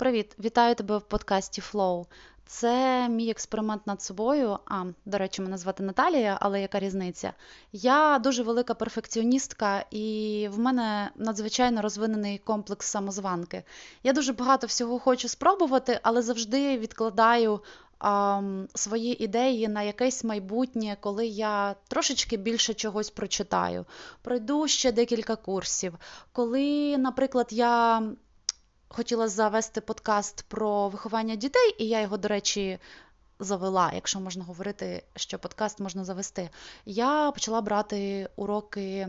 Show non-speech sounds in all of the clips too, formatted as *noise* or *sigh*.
Привіт, вітаю тебе в подкасті Flow. Це мій експеримент над собою. А, до речі, мене звати Наталія, але яка різниця? Я дуже велика перфекціоністка, і в мене надзвичайно розвинений комплекс самозванки. Я дуже багато всього хочу спробувати, але завжди відкладаю свої ідеї на якесь майбутнє, коли я трошечки більше чогось прочитаю. Пройду ще декілька курсів. Коли, наприклад, я хотіла завести подкаст про виховання дітей, і я його, до речі, завела, якщо можна говорити, що подкаст можна завести. Я почала брати уроки.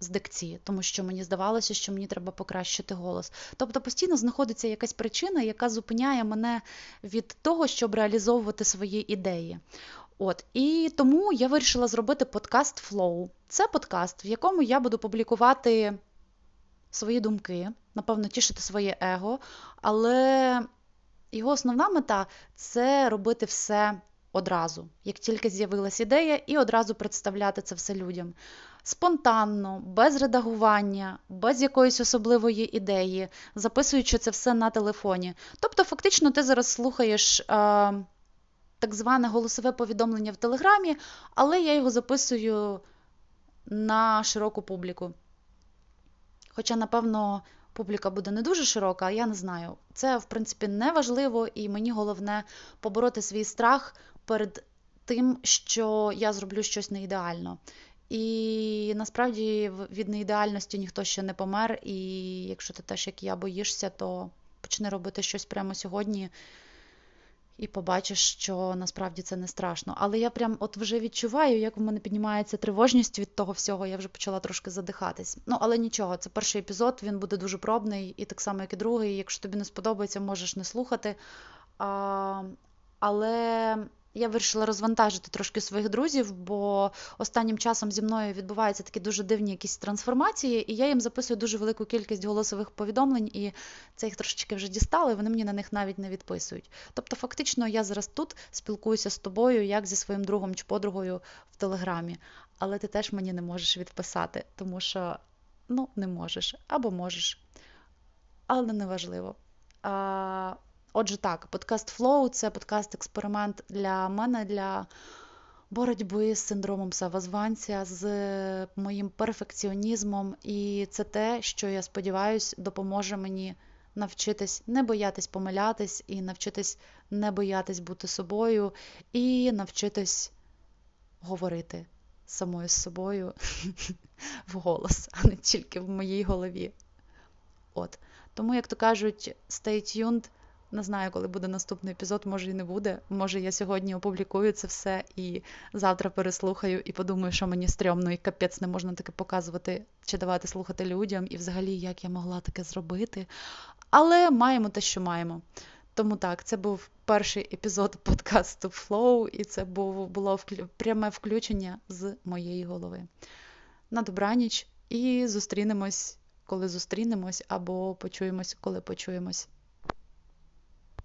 З дикції, тому що мені здавалося, що мені треба покращити голос. Тобто постійно знаходиться якась причина, яка зупиняє мене від того, щоб реалізовувати свої ідеї. От І тому я вирішила зробити подкаст Flow. Це подкаст, в якому я буду публікувати свої думки, напевно, тішити своє его, але його основна мета це робити все одразу, як тільки з'явилась ідея, і одразу представляти це все людям. Спонтанно, без редагування, без якоїсь особливої ідеї, записуючи це все на телефоні. Тобто, фактично, ти зараз слухаєш е, так зване голосове повідомлення в Телеграмі, але я його записую на широку публіку. Хоча, напевно, публіка буде не дуже широка, я не знаю. Це, в принципі, не важливо, і мені головне побороти свій страх перед тим, що я зроблю щось не ідеально. І насправді від неідеальності ніхто ще не помер. І якщо ти теж, як я боїшся, то почни робити щось прямо сьогодні і побачиш, що насправді це не страшно. Але я прям от вже відчуваю, як в мене піднімається тривожність від того всього, я вже почала трошки задихатись. Ну, але нічого, це перший епізод, він буде дуже пробний, і так само, як і другий. Якщо тобі не сподобається, можеш не слухати. А, Але я вирішила розвантажити трошки своїх друзів, бо останнім часом зі мною відбуваються такі дуже дивні якісь трансформації, і я їм записую дуже велику кількість голосових повідомлень, і це їх трошечки вже дістало, і вони мені на них навіть не відписують. Тобто, фактично, я зараз тут спілкуюся з тобою, як зі своїм другом чи подругою в Телеграмі, але ти теж мені не можеш відписати, тому що ну, не можеш або можеш, але неважливо. А, Отже, так, подкаст Flow це подкаст-експеримент для мене для боротьби з синдромом самозванця, з моїм перфекціонізмом. І це те, що я сподіваюся, допоможе мені навчитись не боятись помилятись, і навчитись не боятись бути собою, і навчитись говорити самою з собою *laughs* вголос, а не тільки в моїй голові. От. Тому, як то кажуть, stay tuned. Не знаю, коли буде наступний епізод, може і не буде. Може, я сьогодні опублікую це все і завтра переслухаю і подумаю, що мені стрьомно і капець не можна таке показувати чи давати слухати людям, і взагалі, як я могла таке зробити. Але маємо те, що маємо. Тому так, це був перший епізод подкасту Flow, і це був, було пряме включення з моєї голови. На добраніч і зустрінемось, коли зустрінемось, або почуємось, коли почуємось.